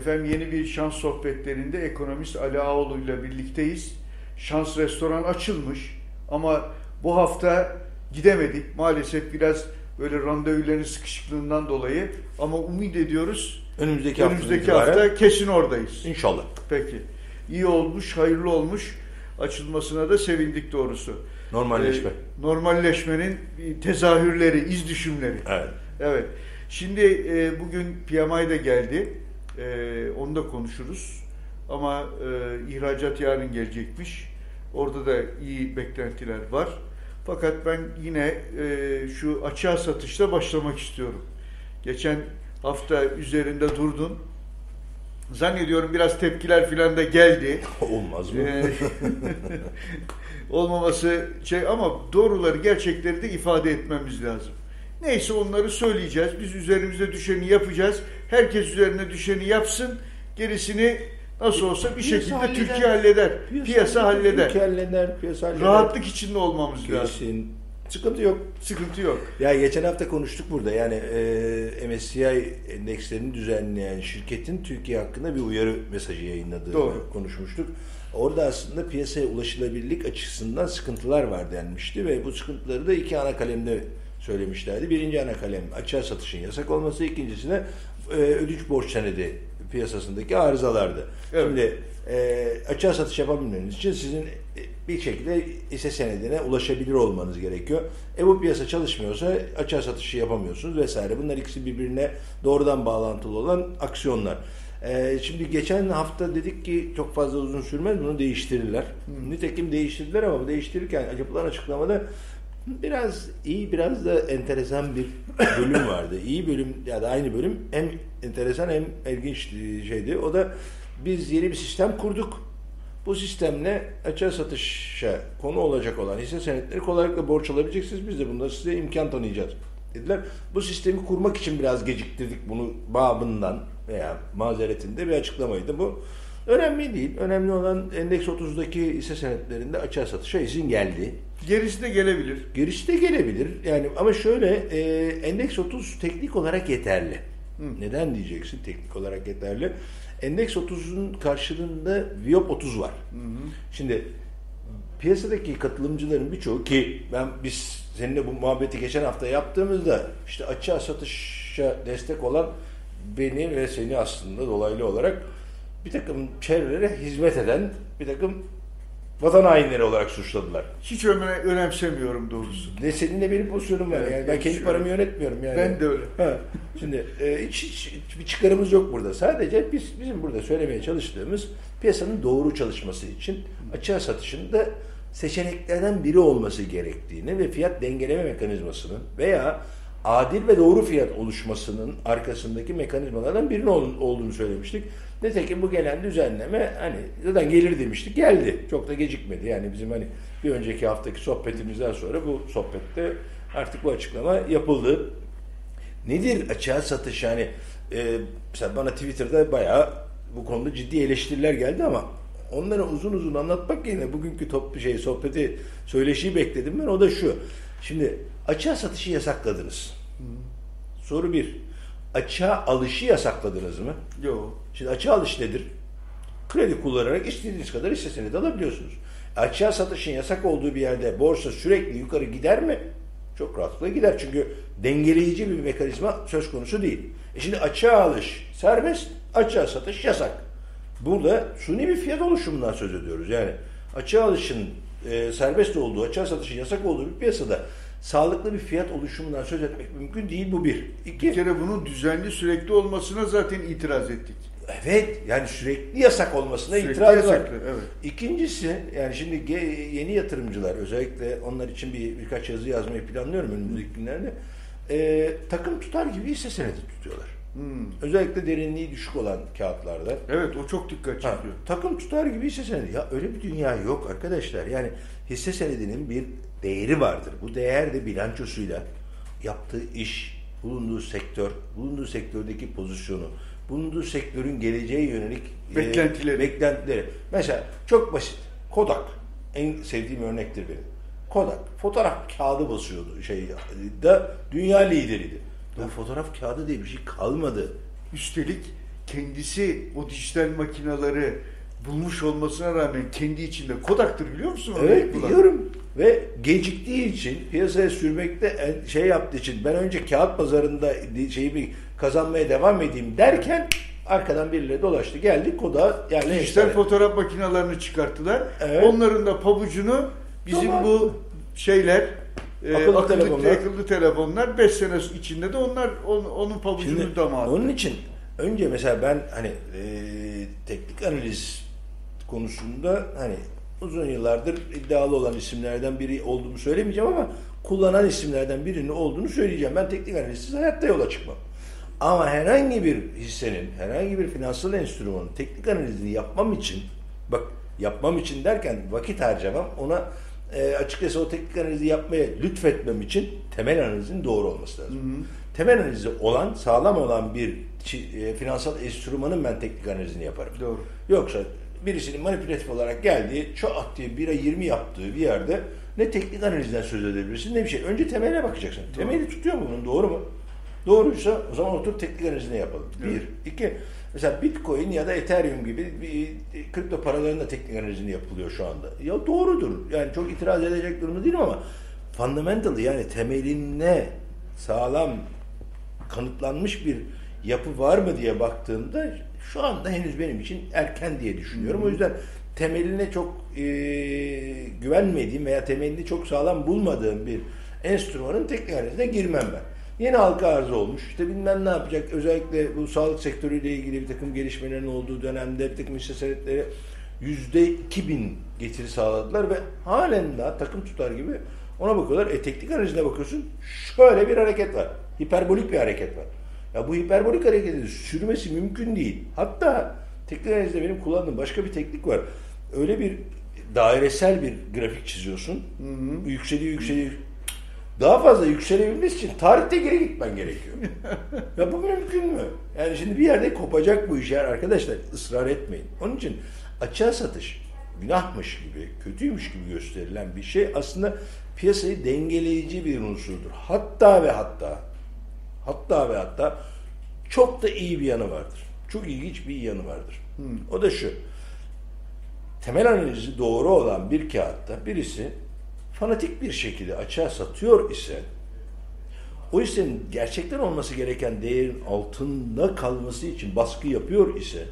Efendim yeni bir şans sohbetlerinde ekonomist Ali Ağoğlu ile birlikteyiz. Şans restoran açılmış ama bu hafta gidemedik. Maalesef biraz böyle randevuların sıkışıklığından dolayı ama umut ediyoruz. Önümüzdeki, Önümüzdeki hafta kesin oradayız. İnşallah. Peki. İyi olmuş, hayırlı olmuş. Açılmasına da sevindik doğrusu. Normalleşme. Ee, normalleşmenin tezahürleri, iz düşümleri. Evet. Evet. Şimdi e, bugün PMI de geldi. E, onu da konuşuruz. Ama e, ihracat yarın gelecekmiş. Orada da iyi beklentiler var. Fakat ben yine e, şu açığa satışla başlamak istiyorum. Geçen hafta üzerinde durdun. Zannediyorum biraz tepkiler filan da geldi. Olmaz mı? Ee, olmaması şey ama doğruları, gerçekleri de ifade etmemiz lazım. Neyse onları söyleyeceğiz. Biz üzerimize düşeni yapacağız. Herkes üzerine düşeni yapsın. Gerisini nasıl olsa bir Piyasa şekilde halleder. Türkiye halleder. Piyasa, halleder. Ülke halleder. Piyasa halleder. Rahatlık içinde olmamız lazım. Kesin. Sıkıntı yok. Sıkıntı yok. Ya geçen hafta konuştuk burada yani e, MSCI endekslerini düzenleyen şirketin Türkiye hakkında bir uyarı mesajı yayınladığını Doğru. konuşmuştuk. Orada aslında piyasaya ulaşılabilirlik açısından sıkıntılar var denmişti ve bu sıkıntıları da iki ana kalemde söylemişlerdi. Birinci ana kalem açığa satışın yasak olması, ikincisi de e, ödünç borç senedi piyasasındaki arızalardı. Evet. Şimdi e, açığa satış yapabilmeniz için sizin bir şekilde hisse senedine ulaşabilir olmanız gerekiyor. E bu piyasa çalışmıyorsa açığa satışı yapamıyorsunuz vesaire. Bunlar ikisi birbirine doğrudan bağlantılı olan aksiyonlar. E, şimdi geçen hafta dedik ki çok fazla uzun sürmez bunu değiştirirler. Nitekim değiştirdiler ama değiştirirken yapılan açıklamada biraz iyi biraz da enteresan bir bölüm vardı. İyi bölüm ya da aynı bölüm hem enteresan hem ilginç şeydi. O da biz yeni bir sistem kurduk. Bu sistemle açığa satışa konu olacak olan hisse senetleri kolaylıkla borç alabileceksiniz. Biz de bunda size imkan tanıyacağız dediler. Bu sistemi kurmak için biraz geciktirdik bunu babından veya mazeretinde bir açıklamaydı bu. Önemli değil. Önemli olan endeks 30'daki hisse senetlerinde açığa satışa izin geldi. Gerisi de gelebilir. Gerisi de gelebilir. Yani ama şöyle e, endeks 30 teknik olarak yeterli. Neden diyeceksin teknik olarak yeterli? Endeks 30'un karşılığında Viop 30 var. Şimdi piyasadaki katılımcıların birçoğu ki ben biz seninle bu muhabbeti geçen hafta yaptığımızda işte açığa satışa destek olan beni ve seni aslında dolaylı olarak bir takım çevrelere hizmet eden bir takım vatan hainleri olarak suçladılar. Hiç öne, önemsemiyorum doğrusu. Ne senin de benim pozisyonum var. Evet, yani ben kendi paramı yönetmiyorum yani. Ben de öyle. Ha, şimdi e, hiç, hiç, hiçbir çıkarımız yok burada. Sadece biz bizim burada söylemeye çalıştığımız piyasanın doğru çalışması için açığa satışında seçeneklerden biri olması gerektiğini ve fiyat dengeleme mekanizmasının veya adil ve doğru fiyat oluşmasının arkasındaki mekanizmalardan birinin ol- olduğunu söylemiştik. Nitekim bu gelen düzenleme hani zaten gelir demiştik geldi. Çok da gecikmedi. Yani bizim hani bir önceki haftaki sohbetimizden sonra bu sohbette artık bu açıklama yapıldı. Nedir açığa satış yani e, mesela bana Twitter'da bayağı bu konuda ciddi eleştiriler geldi ama onları uzun uzun anlatmak yerine bugünkü top şey sohbeti söyleşiyi bekledim ben o da şu. Şimdi açığa satışı yasakladınız. Soru bir. Açığa alışı yasakladınız mı? Yok. Şimdi açığa alış nedir? Kredi kullanarak istediğiniz kadar hisse senedi alabiliyorsunuz. Açığa satışın yasak olduğu bir yerde borsa sürekli yukarı gider mi? Çok rahatlıkla gider çünkü dengeleyici bir mekanizma söz konusu değil. E şimdi açığa alış serbest, açığa satış yasak. Burada suni bir fiyat oluşumundan söz ediyoruz. Yani açığa alışın e, serbest olduğu, açığa satışın yasak olduğu bir piyasada sağlıklı bir fiyat oluşumundan söz etmek mümkün değil bu bir. İki, Bir kere bunun düzenli sürekli olmasına zaten itiraz ettik. Evet yani sürekli yasak olmasına Sürekli itiraz var. yasaklı, evet. İkincisi yani şimdi yeni yatırımcılar özellikle onlar için bir birkaç yazı yazmayı planlıyorum önümüzdeki günlerde. Ee, takım tutar gibi hisse senedi tutuyorlar. Hmm. Özellikle derinliği düşük olan kağıtlarda. Evet o çok dikkat Ha, çekiyor. takım tutar gibi hisse senedi. Ya öyle bir dünya yok arkadaşlar. Yani hisse senedinin bir değeri vardır. Bu değer de bilançosuyla yaptığı iş, bulunduğu sektör, bulunduğu sektördeki pozisyonu, bulunduğu sektörün geleceğe yönelik e, Beklentileri. beklentileri. Mesela çok basit. Kodak en sevdiğim örnektir benim. Kodak fotoğraf kağıdı basıyordu şey da dünya lideriydi. Bu fotoğraf kağıdı diye bir şey kalmadı. Üstelik kendisi o dijital makineleri bulmuş olmasına rağmen kendi içinde Kodak'tır biliyor musun? Evet biliyorum. Ve geciktiği için piyasaya sürmekte en- şey yaptığı için ben önce kağıt pazarında şeyi bir kazanmaya devam edeyim derken arkadan birileri dolaştı geldi koda yerle Dijital eşler. fotoğraf makinelerini çıkarttılar. Evet. Onların da pabucunu bizim Tamam. bu şeyler e, Akıllı akıllı, telefonlar. akıllı telefonlar 5 sene içinde de onlar on- onun pabucunu Şimdi damağı. onun için önce mesela ben hani e, teknik analiz konusunda hani uzun yıllardır iddialı olan isimlerden biri olduğumu söylemeyeceğim ama kullanan isimlerden birinin olduğunu söyleyeceğim. Ben teknik analizsiz hayatta yola çıkmam. Ama herhangi bir hissenin, herhangi bir finansal enstrümanın teknik analizini yapmam için, bak yapmam için derken vakit harcamam, ona e, açıkçası o teknik analizi yapmaya lütfetmem için temel analizin doğru olması lazım. Temel analizi olan, sağlam olan bir e, finansal enstrümanın ben teknik analizini yaparım. Doğru. Yoksa birisinin manipülatif olarak geldiği, çok diye 1'e 20 yaptığı bir yerde ne teknik analizden söz edebilirsin ne bir şey. Önce temele bakacaksın. Temeli tutuyor mu bunun? Doğru mu? Doğruysa o zaman otur teknik analizini yapalım. Evet. Bir. iki Mesela Bitcoin ya da Ethereum gibi bir kripto paraların da teknik analizini yapılıyor şu anda. Ya doğrudur. Yani çok itiraz edecek durumda değilim ama fundamental yani temeline sağlam kanıtlanmış bir yapı var mı diye baktığımda şu anda henüz benim için erken diye düşünüyorum. O yüzden temeline çok e, güvenmediğim veya temelini çok sağlam bulmadığım bir enstrümanın teknik analizine girmem ben. Yeni halka arz olmuş. İşte bilmem ne yapacak. Özellikle bu sağlık sektörüyle ilgili bir takım gelişmelerin olduğu dönemde bir takım hisse senetleri yüzde iki bin getiri sağladılar ve halen daha takım tutar gibi ona bakıyorlar. E teknik analizine bakıyorsun. Şöyle bir hareket var. Hiperbolik bir hareket var. Ya bu hiperbolik hareketin sürmesi mümkün değil. Hatta teknik analizde benim kullandığım başka bir teknik var. Öyle bir dairesel bir grafik çiziyorsun. Yükseliyor, yükseliyor. Daha fazla yükselebilmesi için tarihte geri gitmen gerekiyor. ya bu mümkün mü? Yani şimdi bir yerde kopacak bu iş yani arkadaşlar ısrar etmeyin. Onun için açığa satış günahmış gibi, kötüymüş gibi gösterilen bir şey aslında piyasayı dengeleyici bir unsurdur. Hatta ve hatta hatta ve hatta çok da iyi bir yanı vardır. Çok ilginç bir yanı vardır. O da şu. Temel analizi doğru olan bir kağıtta birisi fanatik bir şekilde açığa satıyor ise o hissenin gerçekten olması gereken değerin altında kalması için baskı yapıyor ise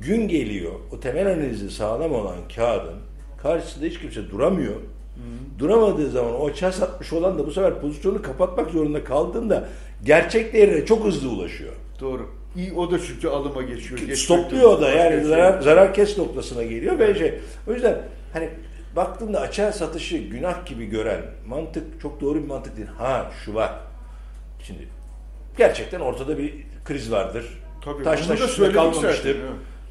gün geliyor o temel analizi sağlam olan kağıdın karşısında hiç kimse duramıyor. Duramadığı zaman o açığa satmış olan da bu sefer pozisyonu kapatmak zorunda kaldığında gerçek değerine çok hızlı ulaşıyor. Doğru. İyi o da çünkü alıma geçiyor. Geçmek Stopluyor o da yani Başka zarar, şey. zarar kes noktasına geliyor ve şey. O yüzden hani baktığında açığa satışı günah gibi gören mantık çok doğru bir mantık değil. Ha şu var. Şimdi gerçekten ortada bir kriz vardır. Tabii, Taş onu taş da kalmamıştır. zaten, evet.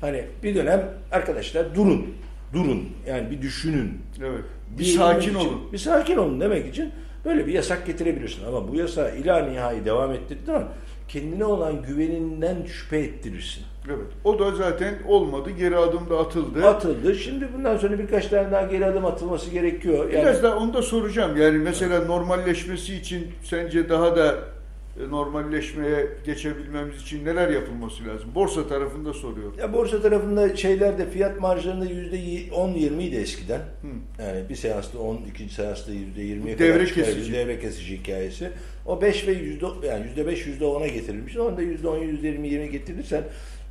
Hani bir dönem arkadaşlar durun. Durun. Yani bir düşünün. Evet. Bir sakin için- olun. Bir sakin olun demek için böyle bir yasak getirebilirsin. Ama bu yasağı ila nihai devam ettirdiğin zaman kendine olan güveninden şüphe ettirirsin. Evet. O da zaten olmadı. Geri adım da atıldı. Atıldı. Şimdi bundan sonra birkaç tane daha geri adım atılması gerekiyor. Yani Biraz da onu da soracağım. Yani mesela normalleşmesi için sence daha da normalleşmeye geçebilmemiz için neler yapılması lazım? Borsa tarafında soruyorum. ya borsa tarafında şeylerde fiyat marjlarında yüzde 10-20 idi eskiden. Yani bir seansta 10, ikinci seansta yüzde 20'ye kadar Devre çıkarabilir. kesici. Devre kesici hikayesi. O 5 ve yüzde yani yüzde 5 yüzde 10'a getirilmiş. Onda yüzde 10 yüzde 20 20 getirirsen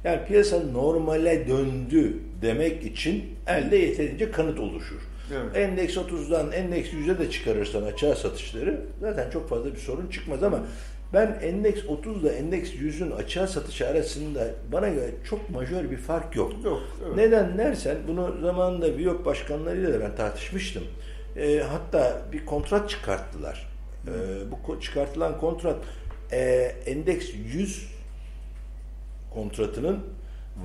yani piyasa normale döndü demek için elde yeterince kanıt oluşur. Evet. Endeks 30'dan endeks 100'e de çıkarırsan açığa satışları zaten çok fazla bir sorun çıkmaz ama ben endeks 30 ile endeks 100'ün açığa satışı arasında bana göre çok majör bir fark yok. Yok, evet. Neden dersen bunu zamanında Viyop başkanlarıyla da ben tartışmıştım. Ee, hatta bir kontrat çıkarttılar. Ee, bu çıkartılan kontrat e, endeks 100 kontratının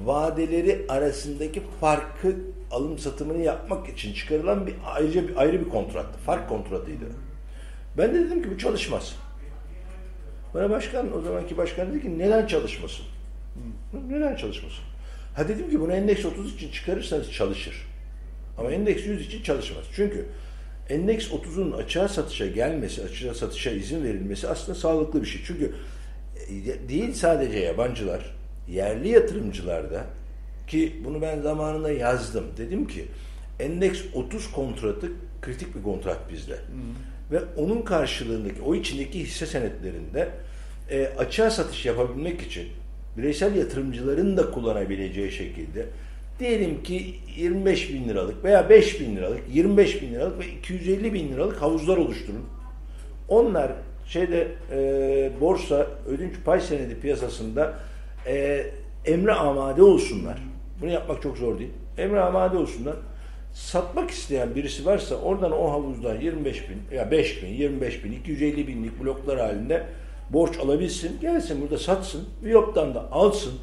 vadeleri arasındaki farkı alım satımını yapmak için çıkarılan bir ayrıca bir ayrı bir kontrattı. Fark kontratıydı. Ben de dedim ki bu çalışmaz. Bana başkan o zamanki başkan dedi ki neden çalışmasın? Hı, Neden çalışmasın? Ha dedim ki bunu endeks 30 için çıkarırsanız çalışır. Ama endeks 100 için çalışmaz. Çünkü endeks 30'un açığa satışa gelmesi, açığa satışa izin verilmesi aslında sağlıklı bir şey. Çünkü e, değil sadece yabancılar, yerli yatırımcılarda ki bunu ben zamanında yazdım. Dedim ki endeks 30 kontratı kritik bir kontrat bizde. Ve onun karşılığındaki o içindeki hisse senetlerinde e, açığa satış yapabilmek için bireysel yatırımcıların da kullanabileceği şekilde diyelim ki 25 bin liralık veya 5 bin liralık, 25 bin liralık ve 250 bin liralık havuzlar oluşturun. Onlar şeyde e, borsa ödünç pay senedi piyasasında e, emre amade olsunlar. Bunu yapmak çok zor değil. Emre amade olsunlar. Satmak isteyen birisi varsa oradan o havuzdan 25 bin ya 5 bin, 25 bin, 250 binlik bloklar halinde borç alabilsin. Gelsin burada satsın. Viyop'tan da alsın.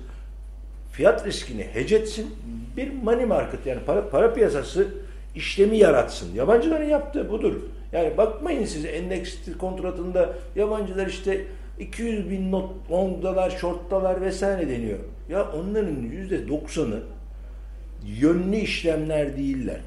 Fiyat riskini hece etsin. Bir money market yani para, para piyasası işlemi yaratsın. Yabancıların yaptığı budur. Yani bakmayın siz endeks kontratında yabancılar işte 200 bin not longdalar, shorttalar vesaire deniyor. Ya onların yüzde doksanı yönlü işlemler değiller.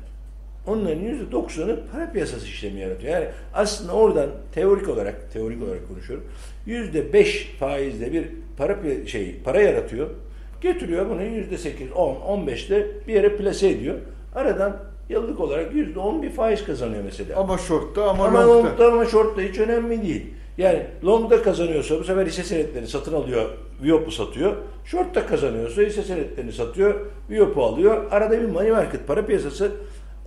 Onların yüzde doksanı para piyasası işlemi yaratıyor. Yani aslında oradan teorik olarak, teorik olarak konuşuyorum. Yüzde beş faizle bir para şey para yaratıyor. Getiriyor bunu yüzde sekiz, on, on beşte bir yere plase ediyor. Aradan yıllık olarak yüzde on bir faiz kazanıyor mesela. Ama shortta ama, Ama longda ama shortta hiç önemli değil. Yani longda kazanıyorsa bu sefer hisse senetlerini satın alıyor, Viyop'u satıyor. Shortta kazanıyorsa hisse senetlerini satıyor, Viyop'u alıyor. Arada bir money market para piyasası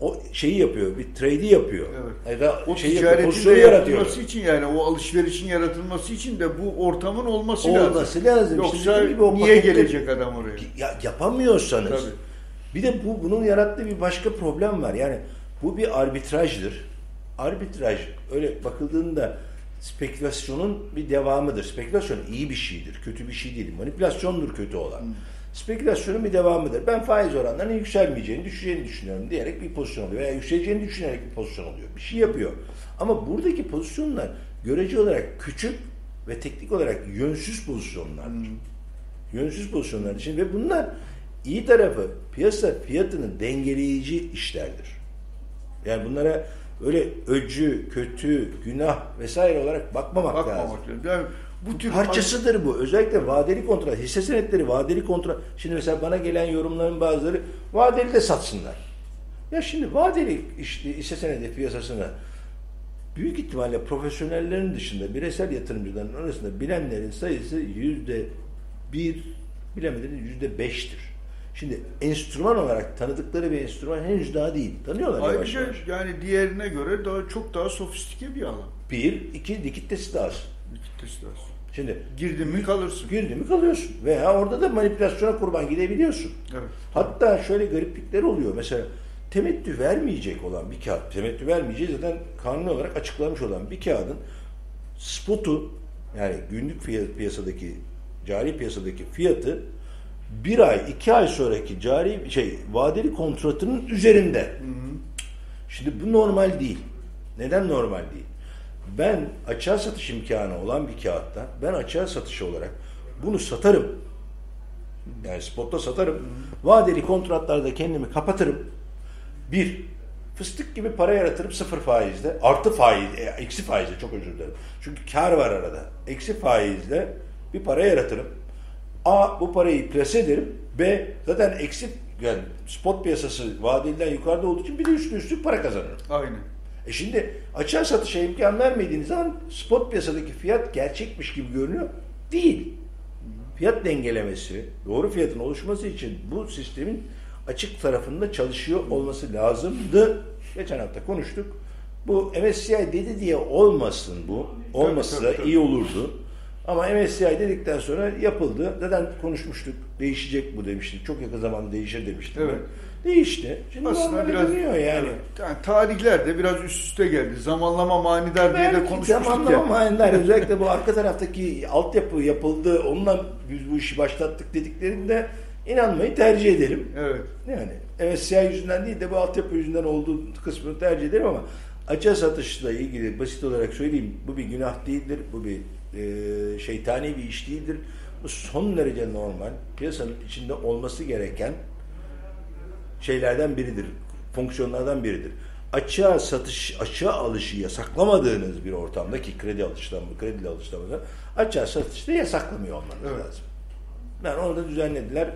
o şeyi yapıyor, bir trade'i yapıyor. Evet. Ya da O şeyi yapıyor, ticaretin de yaratıyor. yaratılması için yani o alışverişin yaratılması için de bu ortamın olması, lazım. Olması lazım. Yoksa gibi o niye gelecek adam oraya? Ya, yapamıyorsanız. Tabii. Bir de bu bunun yarattığı bir başka problem var. Yani bu bir arbitrajdır. Arbitraj öyle bakıldığında spekülasyonun bir devamıdır. Spekülasyon iyi bir şeydir, kötü bir şey değil. Manipülasyondur kötü olan. Spekülasyonun bir devamıdır. Ben faiz oranlarının yükselmeyeceğini, düşeceğini düşünüyorum diyerek bir pozisyon alıyor. Veya yükseleceğini düşünerek bir pozisyon alıyor. Bir şey yapıyor. Ama buradaki pozisyonlar görece olarak küçük ve teknik olarak yönsüz pozisyonlardır. Yönsüz pozisyonlar için ve bunlar iyi tarafı piyasa fiyatını dengeleyici işlerdir. Yani bunlara öyle öcü, kötü, günah vesaire olarak bakmamak, lazım. Bakmamak lazım. Yani bu tür Parçasıdır bu. Özellikle vadeli kontrat, hisse senetleri vadeli kontrat. Şimdi mesela bana gelen yorumların bazıları vadeli de satsınlar. Ya şimdi vadeli işte hisse senedi piyasasına büyük ihtimalle profesyonellerin dışında bireysel yatırımcıların arasında bilenlerin sayısı yüzde bir bilemediniz yüzde beştir. Şimdi enstrüman olarak tanıdıkları bir enstrüman henüz daha değil. Tanıyorlar yavaş Ayrıca yavaş. yani diğerine göre daha çok daha sofistike bir alan. Bir, iki likiditesi de az. Kitlesi lazım. Şimdi Girdin mi kalırsın. girdin mi kalıyorsun. Veya orada da manipülasyona kurban gidebiliyorsun. Evet. Hatta şöyle gariplikler oluyor. Mesela temettü vermeyecek olan bir kağıt, temettü vermeyeceği zaten kanuni olarak açıklanmış olan bir kağıdın spotu yani günlük piyasadaki cari piyasadaki fiyatı bir ay, iki ay sonraki cari şey vadeli kontratının üzerinde. Şimdi bu normal değil. Neden normal değil? Ben açığa satış imkanı olan bir kağıtta ben açığa satışı olarak bunu satarım. Yani spotta satarım. Vadeli kontratlarda kendimi kapatırım. Bir, fıstık gibi para yaratırım sıfır faizle. Artı faiz, e, eksi faizle çok özür dilerim. Çünkü kar var arada. Eksi faizle bir para yaratırım. A, bu parayı plase ederim. B, zaten eksi yani spot piyasası vadeliden yukarıda olduğu için bir de üstü üstü para kazanırım. Aynen. E şimdi açığa satışa imkan vermediğiniz zaman spot piyasadaki fiyat gerçekmiş gibi görünüyor. Değil. Fiyat dengelemesi, doğru fiyatın oluşması için bu sistemin açık tarafında çalışıyor olması lazımdı. Geçen hafta konuştuk. Bu MSCI dedi diye olmasın bu. Olmasa tabii, tabii. iyi olurdu. Ama MSCI dedikten sonra yapıldı. Zaten konuşmuştuk. Değişecek bu demiştik. Çok yakın zamanda değişir demiştim. Evet. ben. Değişti. Şimdi Aslında biraz dönüyor yani. Yani tarihler de biraz üst üste geldi. Zamanlama manidar diye de konuşmuştuk zamanlama ya. manidar özellikle bu arka taraftaki altyapı yapıldı. Onunla biz bu işi başlattık dediklerinde inanmayı tercih ederim. Evet. Yani MSCI yüzünden değil de bu altyapı yüzünden olduğu kısmını tercih ederim ama açığa satışla ilgili basit olarak söyleyeyim bu bir günah değildir. Bu bir e, şeytani bir iş değildir. Bu son derece normal. Piyasanın içinde olması gereken şeylerden biridir. Fonksiyonlardan biridir. Açığa satış, açığa alışı yasaklamadığınız bir ortamda ki kredi alışlamı, kredi alışlamada açığa satışı da yasaklamıyor olmanız Evet. lazım. Yani onu da düzenlediler.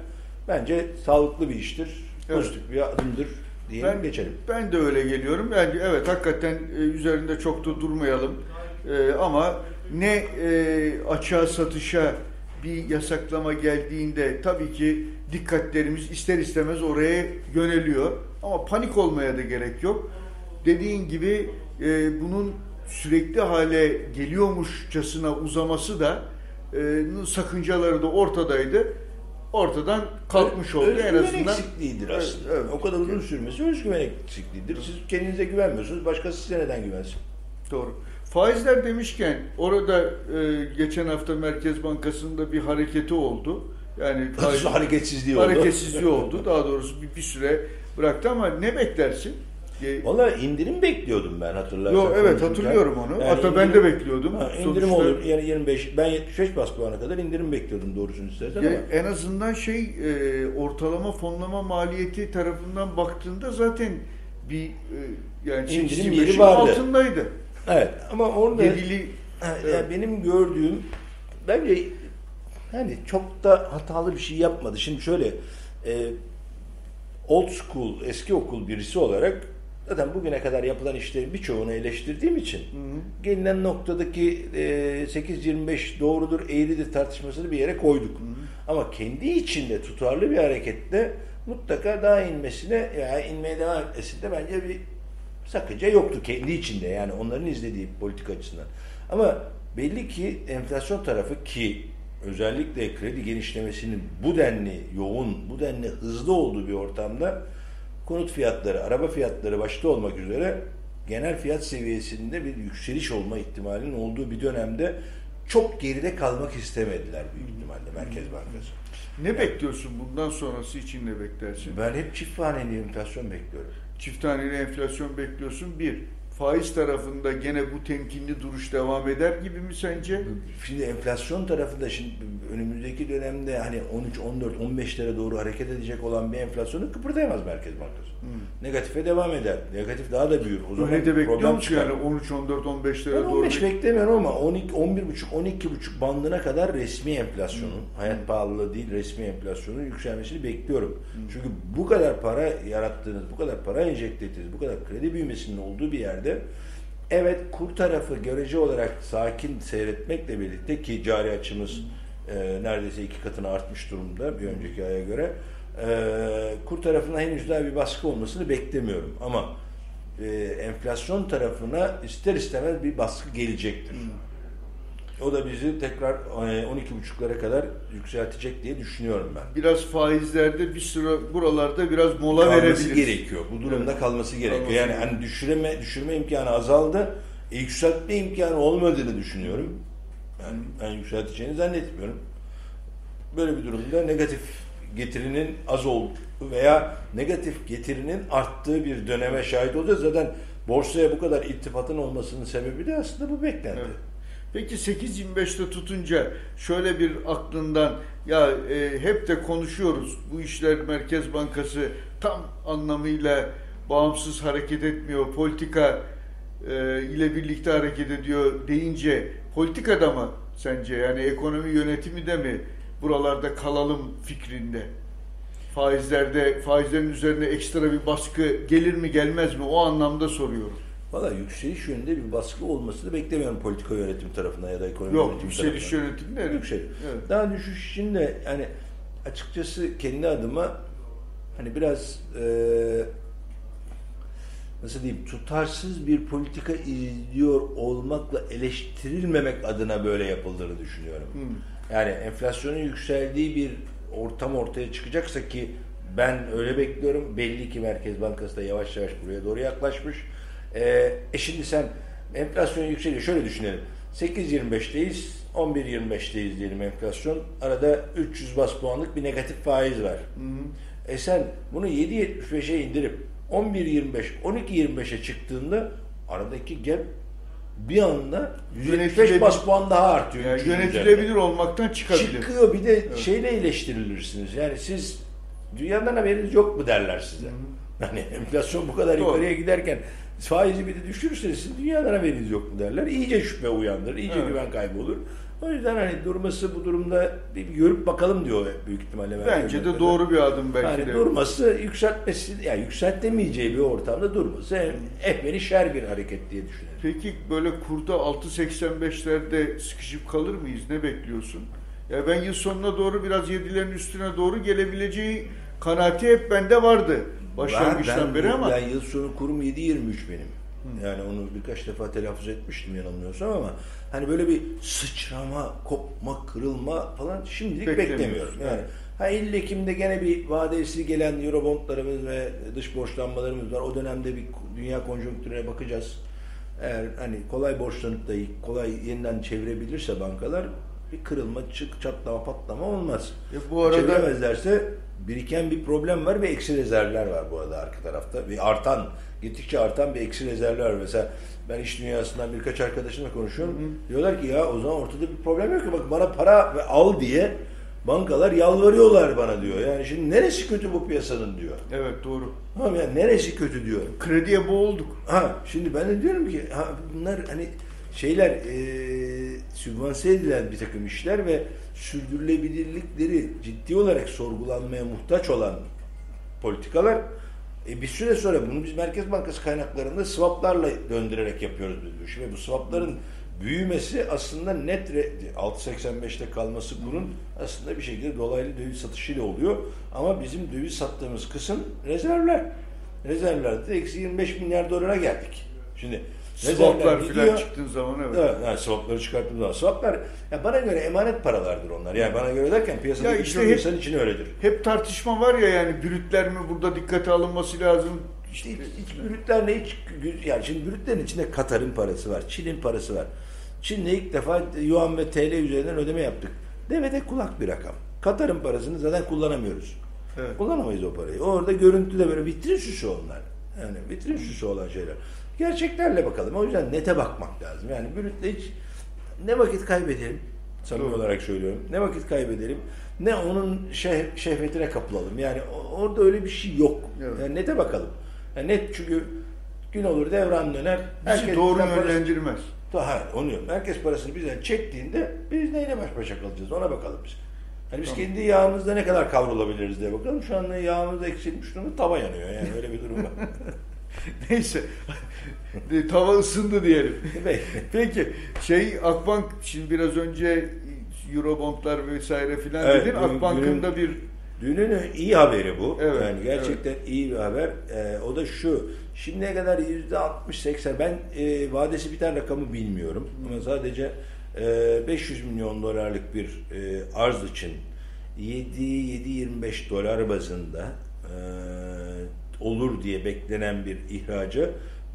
Bence sağlıklı bir iştir. Evet. Pozitif bir adımdır diye Ben, geçelim. ben de öyle geliyorum. Yani evet hakikaten e, üzerinde çok da durmayalım. E, ama ne e, açığa satışa bir yasaklama geldiğinde tabii ki dikkatlerimiz ister istemez oraya yöneliyor. Ama panik olmaya da gerek yok. Dediğin gibi e, bunun sürekli hale geliyormuşçasına uzaması da e, sakıncaları da ortadaydı. Ortadan kalkmış oldu en Özgüven azından. eksikliğidir Evet, aslında. evet. O kadar uzun sürmesi özgüven eksikliğidir. Siz kendinize güvenmiyorsunuz. Başkası size neden güvensin? Doğru. Faizler demişken orada e, geçen hafta Merkez Bankası'nda bir hareketi oldu. Yani faiz- hareketsizliği oldu. hareketsizliği oldu. Daha doğrusu bir, bir süre bıraktı ama ne beklersin? Valla indirim bekliyordum ben hatırlarsan. Yo evet hatırlıyorum onu. Yani Hatta ben indirim- de bekliyordum. Ha, indirim Sonuçta- olur. Yani 25 ben 75 bas puana kadar indirim bekliyordum doğrusunu istersen Ya ama. en azından şey e, ortalama fonlama maliyeti tarafından baktığında zaten bir e, yani İndirim 8-25'in yeri vardı. altındaydı. Evet ama orada Yedili Ha, Evet. benim gördüğüm bence hani çok da hatalı bir şey yapmadı. Şimdi şöyle e, old school, eski okul birisi olarak zaten bugüne kadar yapılan işlerin birçoğunu eleştirdiğim için gelinen noktadaki e, 8-25 doğrudur, eğridir tartışmasını bir yere koyduk. Ama kendi içinde tutarlı bir harekette mutlaka daha inmesine ya inmeye devam etmesinde bence bir sakınca yoktu kendi içinde yani onların izlediği politik açısından. Ama belli ki enflasyon tarafı ki özellikle kredi genişlemesinin bu denli yoğun, bu denli hızlı olduğu bir ortamda konut fiyatları, araba fiyatları başta olmak üzere genel fiyat seviyesinde bir yükseliş olma ihtimalinin olduğu bir dönemde çok geride kalmak istemediler büyük ihtimalle Merkez Bankası. ne bekliyorsun bundan sonrası için ne beklersin? Ben hep çift haneli enflasyon bekliyorum. Çift taneli enflasyon bekliyorsun. Bir, faiz tarafında gene bu temkinli duruş devam eder gibi mi sence? Şimdi enflasyon tarafında şimdi önümüzdeki dönemde hani 13, 14, 15 lira doğru hareket edecek olan bir enflasyonu kıpırdayamaz Merkez Bankası. Negatife devam eder. Negatif daha da büyür. O zaman Öyle bekliyor musun yani 13, 14, 15 Ben lira doğru? 15 beklemiyorum ama 12, 11,5, 12,5 bandına kadar resmi enflasyonun, hayat pahalılığı değil resmi enflasyonun yükselmesini bekliyorum. Çünkü bu kadar para yarattığınız, bu kadar para enjekte ettiğiniz, bu kadar kredi büyümesinin olduğu bir yerde evet kur tarafı görece olarak sakin seyretmekle birlikte ki cari açımız e, neredeyse iki katına artmış durumda bir önceki aya göre e, kur tarafına henüz daha bir baskı olmasını beklemiyorum ama e, enflasyon tarafına ister istemez bir baskı gelecektir. O da bizi tekrar e, 12,5'lara kadar yükseltecek diye düşünüyorum ben. Biraz faizlerde bir sıra buralarda biraz mola kalması verebiliriz. gerekiyor. Bu durumda Evet. kalması gerekiyor. Kalması yani hani düşürme düşürme imkanı azaldı. E, yükseltme imkanı olmadığını düşünüyorum. Yani ben yükselteceğini zannetmiyorum. Böyle bir durumda negatif getirinin az olduğu veya negatif getirinin arttığı bir döneme şahit olacağız. Zaten borsaya bu kadar iltifatın olmasının sebebi de aslında bu beklenti. Evet. Peki 8.25'te tutunca şöyle bir aklından ya e, hep de konuşuyoruz bu işler Merkez Bankası tam anlamıyla bağımsız hareket etmiyor politika e, ile birlikte hareket ediyor deyince politikada mı sence yani ekonomi yönetimi de mi buralarda kalalım fikrinde? Faizlerde faizlerin üzerine ekstra bir baskı gelir mi gelmez mi o anlamda soruyorum. Valla yükseliş yönünde bir baskı olmasını beklemiyorum politika yönetim tarafından ya da ekonomi Yok yönetim yükseliş tarafından. yönetimi de Yükseliş. Evet. Daha düşüş için de yani açıkçası kendi adıma hani biraz eee nasıl diyeyim tutarsız bir politika izliyor olmakla eleştirilmemek adına böyle yapıldığını düşünüyorum. Hmm. Yani enflasyonun yükseldiği bir ortam ortaya çıkacaksa ki ben öyle bekliyorum. Belli ki Merkez Bankası da yavaş yavaş buraya doğru yaklaşmış. Ee, e şimdi sen enflasyon yükseliyor. Şöyle düşünelim. 8.25'teyiz, 11.25'teyiz diyelim enflasyon. Arada 300 bas puanlık bir negatif faiz var. E sen bunu 7.75'e indirip 11.25, 12.25'e çıktığında aradaki gap bir anda 175 Yönetilebilir- bas puan daha artıyor. Yani 300 üzerinde. yönetilebilir olmaktan çıkabilir. Çıkıyor bir de şeyle eleştirilirsiniz. Yani siz dünyadan haberiniz yok mu derler size. Yani enflasyon bu kadar Doğru. yukarıya giderken faizi bir de düşürürseniz siz dünyadan haberiniz yok mu derler. İyice şüphe uyandırır, iyice Evet. güven kaybı olur. O yüzden hani durması bu durumda bir, görüp bakalım diyor büyük ihtimalle. Bence de doğru bir adım belki Yani de. durması yükseltmesi, yani yükseltemeyeceği bir ortamda durması ehveni şer bir hareket diye düşünüyorum. Peki böyle kurda 6.85'lerde sıkışıp kalır mıyız? Ne bekliyorsun? Ya ben yıl sonuna doğru biraz 7'lerin üstüne doğru gelebileceği kanaati hep bende vardı. Başlangıçtan Ben- beri ama Ben yıl sonu kurum 7.23 benim. Yani onu birkaç defa telaffuz etmiştim yanılmıyorsam ama hani böyle bir sıçrama, kopma, kırılma falan şimdilik beklemiyorum. Yani ha 50 Ekim'de gene bir vadesi gelen Eurobondlarımız ve dış borçlanmalarımız var. O dönemde bir dünya konjonktürüne bakacağız. Eğer hani kolay borçlanıp da kolay yeniden çevirebilirse bankalar bir kırılma, çık, çatlama, patlama olmaz. E bu arada- Çeviremezlerse biriken bir problem var ve eksi rezervler var bu arada arka tarafta. Bir artan, gittikçe artan bir eksi rezervler var. Mesela ben iş dünyasından birkaç arkadaşımla konuşuyorum. Diyorlar ki ya o zaman ortada bir problem yok ki bak bana para ve al diye bankalar yalvarıyorlar bana diyor. Yani şimdi neresi kötü bu piyasanın diyor. evet doğru. Tamam ya neresi kötü diyor. Krediye boğulduk. Ha şimdi ben de diyorum ki ha, bunlar hani şeyler e, sübvanse edilen bir takım işler ve sürdürülebilirlikleri ciddi olarak sorgulanmaya muhtaç olan politikalar e, bir süre sonra bunu biz Merkez Bankası kaynaklarında swaplarla döndürerek yapıyoruz diyor. Şimdi bu swapların büyümesi aslında net re- 6.85'te kalması bunun aslında bir şekilde dolaylı döviz satışıyla oluyor. Ama bizim döviz sattığımız kısım rezervler. Rezervlerde eksi 25 milyar dolara geldik. Şimdi Swaplar gidiyor. çıktığın zaman evet. Evet, yani swapları çıkarttığımız zaman. Swaplar ya bana göre emanet paralardır onlar. Yani bana göre derken piyasada Ya işte işte hep- insan için öyledir. Hep tartışma var ya yani brütler mi burada dikkate alınması lazım. İşte hiç, hiç brütlerle hiç yani şimdi brütlerin içinde Katar'ın parası var, Çin'in parası var. Çin'le ilk defa yuan ve TL üzerinden ödeme yaptık. Devede kulak bir rakam. Katar'ın parasını zaten kullanamıyoruz. Evet. Kullanamayız o parayı. Orada görüntüde böyle vitrin süsü onlar. Yani vitrin süsü olan şeyler. Gerçeklerle bakalım. O yüzden nete bakmak lazım. Yani brütle hiç ne vakit kaybedelim. Samimi Doğru. olarak söylüyorum. Ne vakit kaybedelim. Ne onun şeh, şehvetine kapılalım. Yani orada öyle bir şey yok. Evet. Yani nete bakalım. Yani net çünkü gün olur devran döner. Bizi doğru yönlendirmez. Hayır, onu diyorum. Herkes parasını bizden çektiğinde biz neyle baş başa kalacağız ona bakalım biz. Hani biz Tamam. kendi yağımızda ne kadar kavrulabiliriz diye bakalım. Şu anda yağımız eksilmiş durumda tava yanıyor yani öyle bir durum var. Neyse. De- Tava ısındı diyelim. Peki. Şey Akbank şimdi biraz önce Eurobondlar vesaire filan Evet, dedin. Akbank'ın da bir Dünün iyi haberi bu. Evet, yani gerçekten iyi bir haber. Ee, o da şu. Şimdiye kadar yüzde 60-80 ben e, vadesi biten rakamı bilmiyorum. Ama sadece e, 500 milyon dolarlık bir e, arz için 7-7-25 dolar bazında e, olur diye beklenen bir ihraca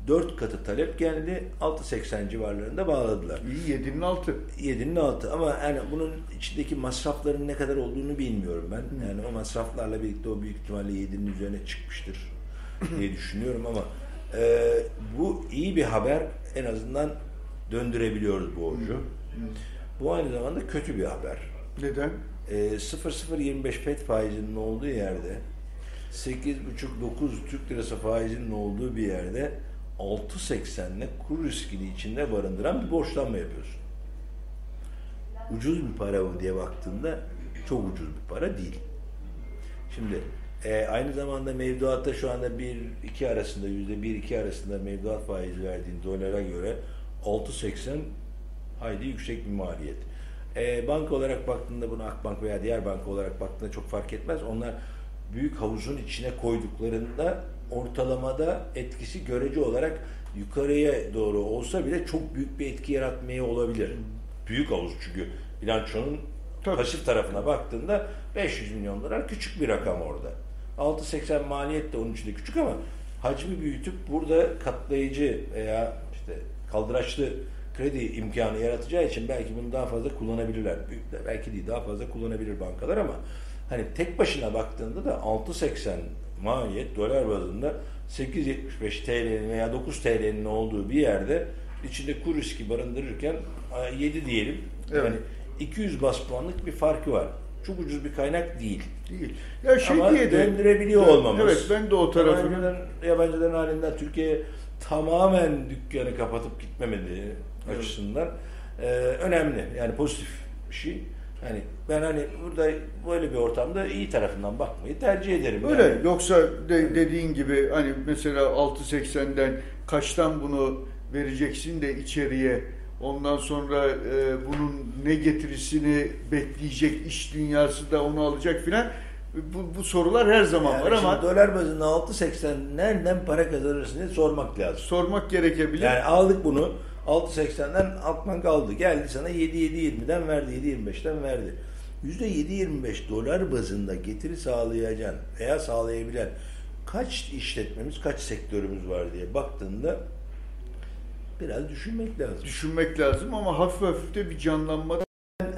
4 katı talep geldi. 6.80 civarlarında bağladılar. iyi 7'nin altı. 7'nin altı ama yani bunun içindeki masrafların ne kadar olduğunu bilmiyorum ben. Yani o masraflarla birlikte o büyük ihtimalle 7'nin üzerine çıkmıştır diye düşünüyorum ama e, bu iyi bir haber. En azından döndürebiliyoruz borcu. Bu aynı zamanda kötü bir haber. Neden? E, 0.025 FED faizinin olduğu yerde 8.5-9 Türk lirası faizinin olduğu bir yerde 6.80'le kur riskini içinde barındıran bir borçlanma yapıyorsun. Ucuz bir para mı diye baktığında çok ucuz bir para değil. Şimdi e, aynı zamanda mevduatta şu anda 1-2 arasında yüzde 1-2 arasında mevduat faizi verdiğin dolara göre 6.80 hayli yüksek bir maliyet. E, banka olarak baktığında bunu Akbank veya diğer banka olarak baktığında çok fark etmez. Onlar büyük havuzun içine koyduklarında ortalamada etkisi görece olarak yukarıya doğru olsa bile çok büyük bir etki yaratmaya olabilir. Büyük havuz çünkü bilançonun Tabii. pasif tarafına baktığında 500 milyon dolar küçük bir rakam orada. 6.80 maliyet de onun için de küçük ama hacmi büyütüp burada katlayıcı veya işte kaldıraçlı kredi imkanı yaratacağı için belki bunu daha fazla kullanabilirler. Belki değil daha fazla kullanabilir bankalar ama hani tek başına baktığında da 6.80 maliyet dolar bazında 8.75 TL'nin veya 9 TL'nin olduğu bir yerde içinde kur riski barındırırken 7 diyelim. Evet. Yani 200 bas puanlık bir farkı var. Çok ucuz bir kaynak değil. Değil. Ya şey Ama diye de döndürebiliyor olmamız. Evet ben de o tarafını Yabancıların, yabancıların halinden Türkiye'ye tamamen dükkanı kapatıp gitmemediği Evet. açısından e, önemli. Yani pozitif bir şey. Hani ben hani burada böyle bir ortamda iyi tarafından bakmayı tercih ederim. Öyle. Yani. Yoksa de, dediğin gibi hani mesela 6.80'den kaçtan bunu vereceksin de içeriye ondan sonra e, bunun ne getirisini bekleyecek iş dünyası da onu alacak filan bu, bu sorular her zaman Yani var ama dolar bazında 6.80 nereden para kazanırsın diye sormak lazım. sormak gerekebilir. Yani aldık bunu 6.80'den altman kaldı. Geldi sana 7.7.20'den verdi, 7.25'ten verdi. %7.25 dolar bazında getiri sağlayacaksın veya sağlayabilen kaç işletmemiz, kaç sektörümüz var diye baktığında biraz düşünmek lazım. Düşünmek lazım ama hafif hafif de bir canlanma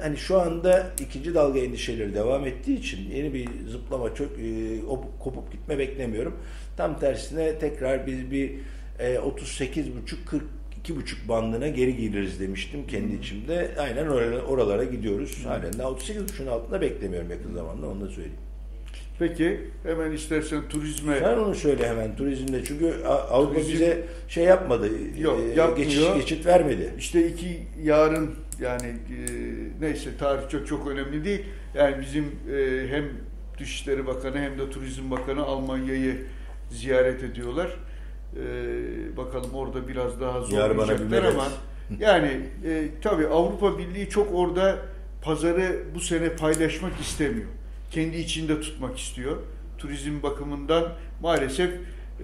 Hani şu anda ikinci dalga endişeleri devam ettiği için yeni bir zıplama çok e, op- kopup gitme beklemiyorum. Tam tersine tekrar biz bir e, 38,5 42,5 bandına geri geliriz demiştim kendi içimde. Aynen oralara, oralara gidiyoruz. Halen daha 38,5'un altında beklemiyorum yakın zamanda onu da söyleyeyim. Peki hemen istersen turizme Sen onu söyle hemen turizmde çünkü Avrupa Turizm- bize şey yapmadı. Yok, e, yapmıyor. geçiş, geçit vermedi. İşte iki yarın yani e, neyse tarih çok çok önemli değil. Yani bizim e, hem Dışişleri Bakanı hem de Turizm Bakanı Almanya'yı ziyaret ediyorlar. E, bakalım orada biraz daha zorlayacaklar ama yani e, tabii Avrupa Birliği çok orada pazarı bu sene paylaşmak istemiyor. Kendi içinde tutmak istiyor. Turizm bakımından maalesef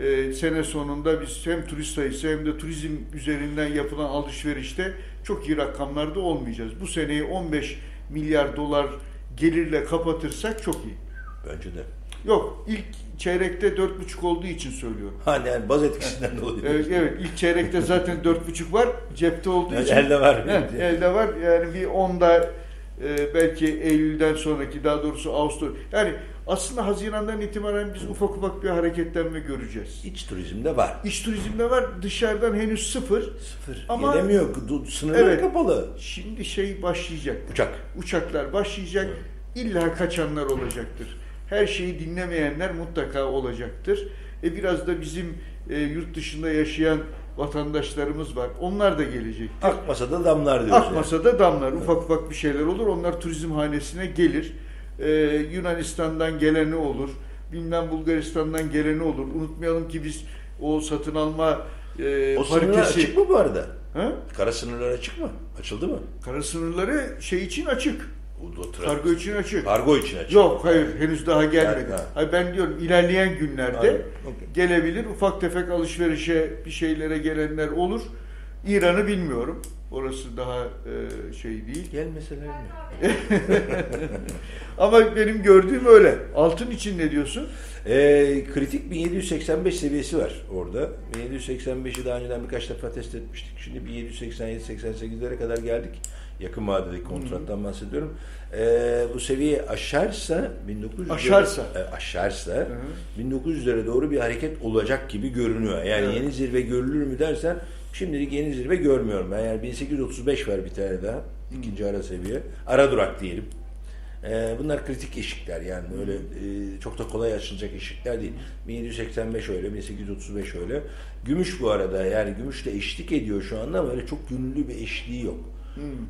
e, sene sonunda biz hem turist sayısı hem de turizm üzerinden yapılan alışverişte çok iyi rakamlarda olmayacağız. Bu seneyi 15 milyar dolar gelirle kapatırsak çok iyi. Bence de. Yok ilk çeyrekte 4,5 olduğu için söylüyorum. Hani yani baz etkisinden dolayı. Evet, evet ilk çeyrekte zaten 4,5 var cepte olduğu için. elde var. Evet, elde var. Yani bir 10'da e, belki Eylül'den sonraki daha doğrusu Ağustos. Yani aslında Haziran'dan itibaren biz ufak ufak bir hareketlenme göreceğiz. İç turizmde var. İç turizmde var. Dışarıdan henüz sıfır. Sıfır. Ama- Gelemiyor. Sınırlar Evet. kapalı. Şimdi şey başlayacak. Uçak. Uçaklar başlayacak. İlla kaçanlar olacaktır. Her şeyi dinlemeyenler mutlaka olacaktır. E biraz da bizim e, yurt dışında yaşayan vatandaşlarımız var. Onlar da gelecektir. Akmasa da damlar diyoruz. Akmasa da damlar. Ufak ufak bir şeyler olur. Onlar turizm hanesine gelir. Ee, Yunanistan'dan geleni olur. Bilmem Bulgaristan'dan geleni olur. Unutmayalım ki biz o satın alma e, Yani. O sınırlar paritesi... açık mı bu arada? Ha? Kara sınırlar açık mı? Açıldı mı? Kara sınırları şey için açık. Tra- Kargo için açık. Kargo için açık. Yok hayır henüz daha gelmedi. Yani, ha. Hayır, ben diyorum ilerleyen günlerde Hayır, gelebilir. Ufak tefek alışverişe bir şeylere gelenler olur. İran'ı bilmiyorum. Orası daha e, şey değil. Gelmeseler mi? Ama benim gördüğüm öyle. Altın için ne diyorsun? Ee, kritik 1785 seviyesi var orada. 1785'i daha önceden birkaç defa test etmiştik. Şimdi 1787-88'lere kadar geldik. Yakın vadedeki kontrattan bahsediyorum. Ee, bu seviye aşarsa 1900 Aşarsa. E, aşarsa hı. 1900'lere doğru bir hareket olacak gibi görünüyor. Yani Evet. yeni zirve görülür mü dersen şimdilik yeni zirve görmüyorum. Ben yani 1835 var bir tane daha. ikinci ara seviye. Ara durak diyelim. Ee, bunlar kritik eşikler yani öyle e, çok da kolay açılacak eşikler değil. 1785 öyle, 1835 öyle. Gümüş bu arada yani gümüş de eşlik ediyor şu anda ama öyle çok gönüllü bir eşliği yok.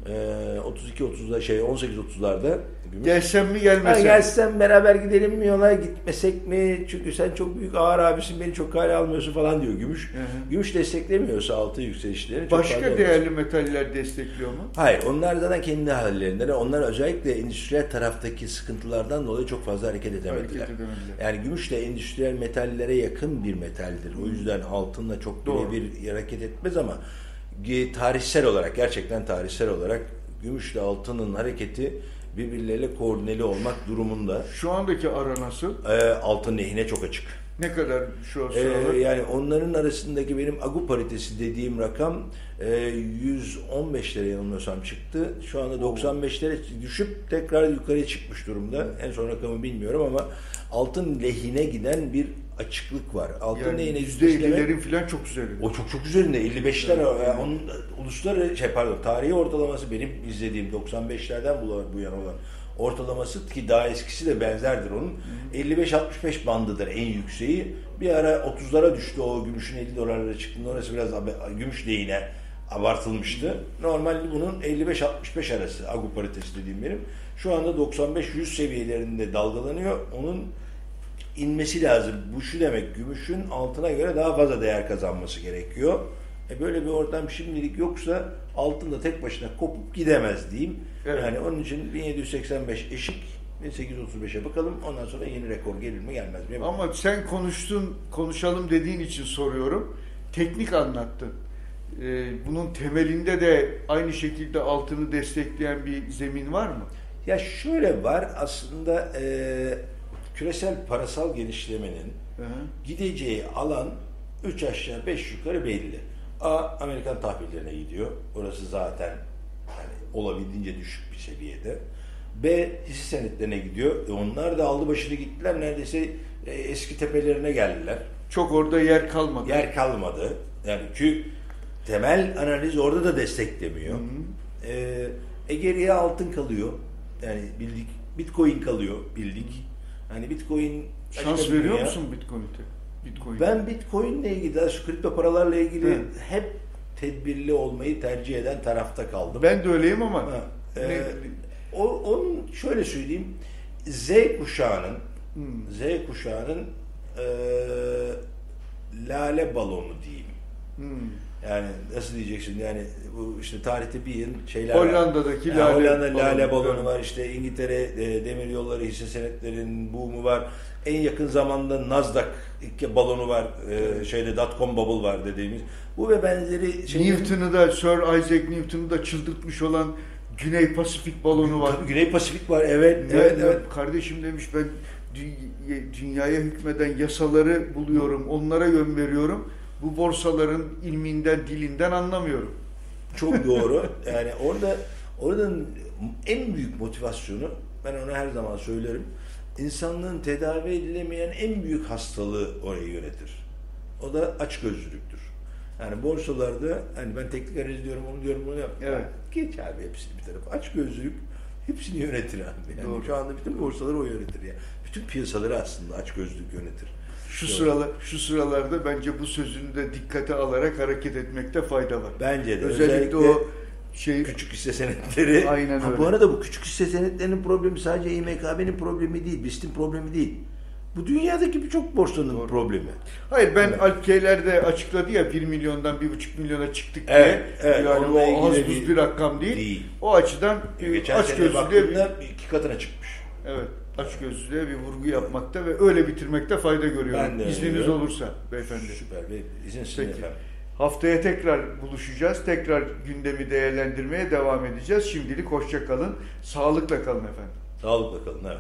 Ee, 32 30'da şey 18 30'larda gümüş. Gelsem mi Ha, gelmesem mi? gelsen beraber gidelim mi yola gitmesek mi? Çünkü sen çok büyük ağır abisin beni çok kale almıyorsun falan diyor Gümüş. Hı hı. Gümüş desteklemiyorsa altı yükselişleri Başka değerli metaller destekliyor mu? Hayır onlar zaten kendi hallerinde. Onlar özellikle endüstriyel taraftaki sıkıntılardan dolayı çok fazla hareket edemediler. Hareket edemediler. Yani gümüş de endüstriyel metallere yakın bir metaldir. O yüzden altınla çok Doğru. birebir hareket etmez ama tarihsel olarak gerçekten tarihsel olarak gümüşle altının hareketi birbirleriyle koordineli olmak durumunda. Şu andaki ara nasıl? Ee, altın lehine çok açık. Ne kadar şu an Ee, sıralar? yani onların arasındaki benim agu paritesi dediğim rakam e, 115'lere yanılmıyorsam çıktı. Şu anda 95'lere düşüp tekrar yukarıya çıkmış durumda. En son rakamı bilmiyorum ama altın lehine giden bir açıklık var. Altın yani yüzleştirme- ellilerin falan çok üzerinde. o çok çok üzerinde 55'ler yani onun uluslararası şey pardon tarihi ortalaması benim izlediğim 95'lerden bu, bu yana olan ortalaması ki daha eskisi de benzerdir onun. 55-65 bandıdır en yükseği. Bir ara 30'lara düştü o gümüşün 50 dolarlara çıktığında orası biraz gümüş lehine abartılmıştı. Normalde bunun 55-65 arası agu paritesi dediğim benim. Şu anda 95-100 seviyelerinde dalgalanıyor. Onun inmesi lazım. Bu şu demek gümüşün altına göre daha fazla değer kazanması gerekiyor. E böyle bir ortam şimdilik yoksa altın da tek başına kopup gidemez diyeyim. Evet. Yani onun için 1785 eşik 1835'e bakalım. Ondan sonra yeni rekor gelir mi gelmez mi? Ama sen konuştun, konuşalım dediğin için soruyorum. Teknik anlattın. Ee, bunun temelinde de aynı şekilde altını destekleyen bir zemin var mı? Ya şöyle var aslında e, küresel parasal genişlemenin Hı hı. gideceği alan 3 aşağı 5 yukarı belli. A Amerikan tahvillerine gidiyor. Orası zaten yani olabildiğince düşük bir seviyede. B hisse senetlerine gidiyor. E onlar da aldı başını gittiler. Neredeyse e, eski tepelerine geldiler. Çok orada yer kalmadı. Yer kalmadı. Yani çünkü temel analiz orada da desteklemiyor. Ee, e geriye altın kalıyor. Yani bildik. Bitcoin kalıyor bildik. Hani Bitcoin Şans veriyor musun Bitcoin'e? Bitcoin. Ben Bitcoin'le ilgili, şu kripto paralarla ilgili Hı. hep tedbirli olmayı tercih eden tarafta kaldım. Ben de öyleyim ama Ha, ne- e, o, onun şöyle söyleyeyim. Z kuşağının Hmm. Z kuşağının e, lale balonu diyeyim. Hmm. Yani nasıl diyeceksin yani bu işte tarihte bir yıl şeyler Hollanda'daki var. lale Hollanda lale balonu, var işte İngiltere e, demir yolları hisse senetlerin buğumu var. En yakın zamanda Nasdaq ilk balonu var. E, şeyde dotcom bubble var dediğimiz. Bu ve benzeri şeylerin- Newton'u da Sir Isaac Newton'u da çıldırtmış olan Güney Pasifik balonu var. Tabii Güney Pasifik var evet Evet, evet evet. Kardeşim demiş ben dü- dünyaya hükmeden yasaları buluyorum, onlara yön veriyorum. Bu borsaların ilminden, dilinden anlamıyorum. Çok doğru. Yani orada oradan en büyük motivasyonu ben ona her zaman söylerim. İnsanlığın tedavi edilemeyen en büyük hastalığı orayı yönetir. O da açgözlülüktür. Yani borsalarda hani ben teknik analiz diyorum, onu diyorum, bunu yap. Evet. Geç abi hepsini bir tarafa. Açgözlülük hepsini yönetir abi. Yani Doğru. şu anda bütün borsaları o yönetir ya. Bütün piyasaları aslında açgözlülük yönetir. Şu sıralar şu sıralarda bence bu sözünü de dikkate alarak hareket etmekte fayda var. Bence de. Özellikle, Özellikle o şey küçük hisse senetleri. Aynen ha, öyle. Bu arada bu küçük hisse senetlerinin problemi sadece İMKB'nin problemi değil, BIST'in problemi değil. Bu dünyadaki birçok borsanın Doğru. problemi. Hayır ben Alpkeyler de açıkladı ya 1 milyondan 1,5 milyona çıktık Evet, diye. evet, yani onunla o az buz bir- rakam değil. değil. O açıdan e, Geçen aç sene gözlülüğe bir, iki katına çıkmış. evet, aç gözlülüğe bir vurgu yapmakta ve öyle bitirmekte fayda görüyorum. İzniniz görüyorum. olursa beyefendi. Süper ve izin sizin Peki. efendim. Haftaya tekrar buluşacağız. Tekrar gündemi değerlendirmeye devam edeceğiz. Şimdilik hoşça kalın. Sağlıkla kalın efendim. Sağlıkla kalın. Evet.